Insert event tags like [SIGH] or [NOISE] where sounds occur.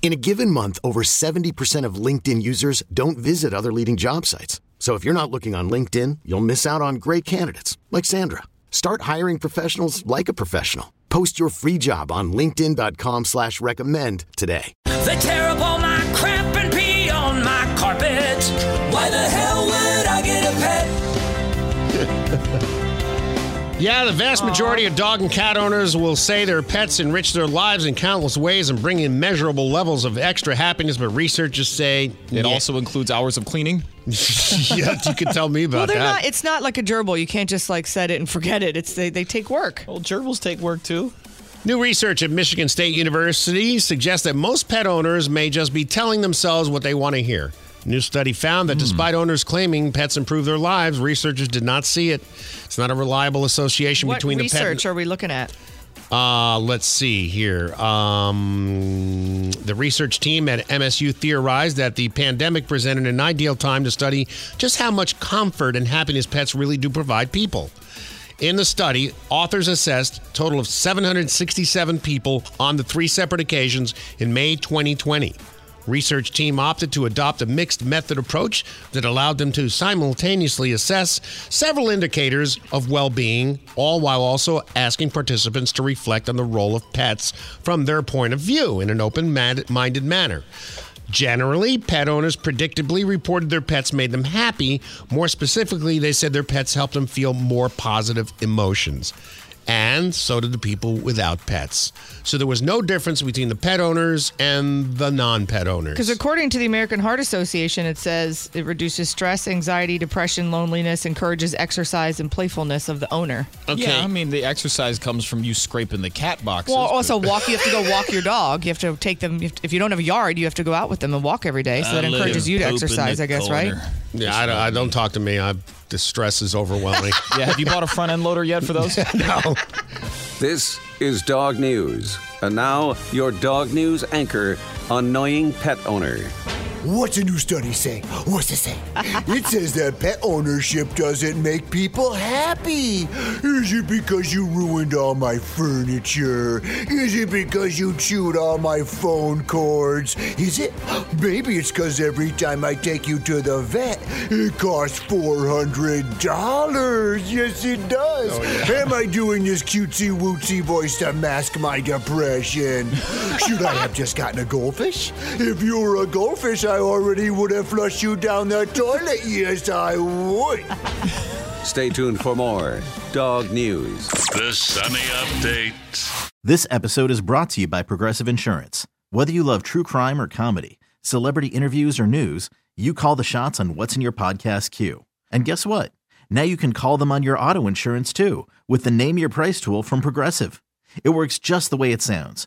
In a given month, over 70% of LinkedIn users don't visit other leading job sites. So if you're not looking on LinkedIn, you'll miss out on great candidates like Sandra. Start hiring professionals like a professional. Post your free job on linkedin.com slash recommend today. They tear up all my crap and pee on my carpet. Why the hell would I get a pet? [LAUGHS] Yeah, the vast majority of dog and cat owners will say their pets enrich their lives in countless ways and bring in measurable levels of extra happiness, but researchers say It yeah, also includes hours of cleaning. [LAUGHS] yeah, you could tell me about Well, they're that. not. It's not like a gerbil. You can't just like set it and forget it. It's they, they take work. Well, gerbils take work too. New research at Michigan State University suggests that most pet owners may just be telling themselves what they want to hear. New study found that Hmm. despite owners claiming pets improve their lives, researchers did not see it. It's not a reliable association What between research the pet. are we looking at? Uh, let's see here. Um, the research team at MSU theorized that the pandemic presented an ideal time to study just how much comfort and happiness pets really do provide people. In the study, authors assessed a total of 767 people on the three separate occasions in May 2020. Research team opted to adopt a mixed method approach that allowed them to simultaneously assess several indicators of well-being, all while also asking participants to reflect on the role of pets from their point of view in an open-minded manner. Generally, pet owners predictably reported their pets made them happy. More specifically, they said their pets helped them feel more positive emotions. And so did the people without pets. So there was no difference between the pet owners and the non pet owners. Because according to the American Heart Association, it says it reduces stress, anxiety, depression, loneliness, encourages exercise and playfulness of the owner. Okay. Yeah, I mean the exercise comes from you scraping the cat boxes. Well, but- also walk. You have to go walk your dog. You have to take them. If if you don't have a yard, you have to go out with them and walk every day. So that I let encourages you to exercise, I guess, right? yeah, I, don't- I don't talk to me. I, the stress is overwhelming. [LAUGHS] Yeah, have you bought a front end loader yet for those? [LAUGHS] no. This is Dog News. And now, your dog news anchor, Annoying Pet Owner. What's a new study say? What's it say? [LAUGHS] it says that pet ownership doesn't make people happy. Is it because you ruined all my furniture? Is it because you chewed all my phone cords? Is it? Maybe it's because every time I take you to the vet, it costs $400. Yes, it does. Oh, Am I doing this cutesy wootsy voice to mask my depression? [LAUGHS] Should I have just gotten a goldfish? If you were a goldfish, I already would have flushed you down the toilet. Yes, I would. [LAUGHS] Stay tuned for more Dog News. The Sunny Update. This episode is brought to you by Progressive Insurance. Whether you love true crime or comedy, celebrity interviews or news, you call the shots on what's in your podcast queue. And guess what? Now you can call them on your auto insurance too with the Name Your Price tool from Progressive. It works just the way it sounds.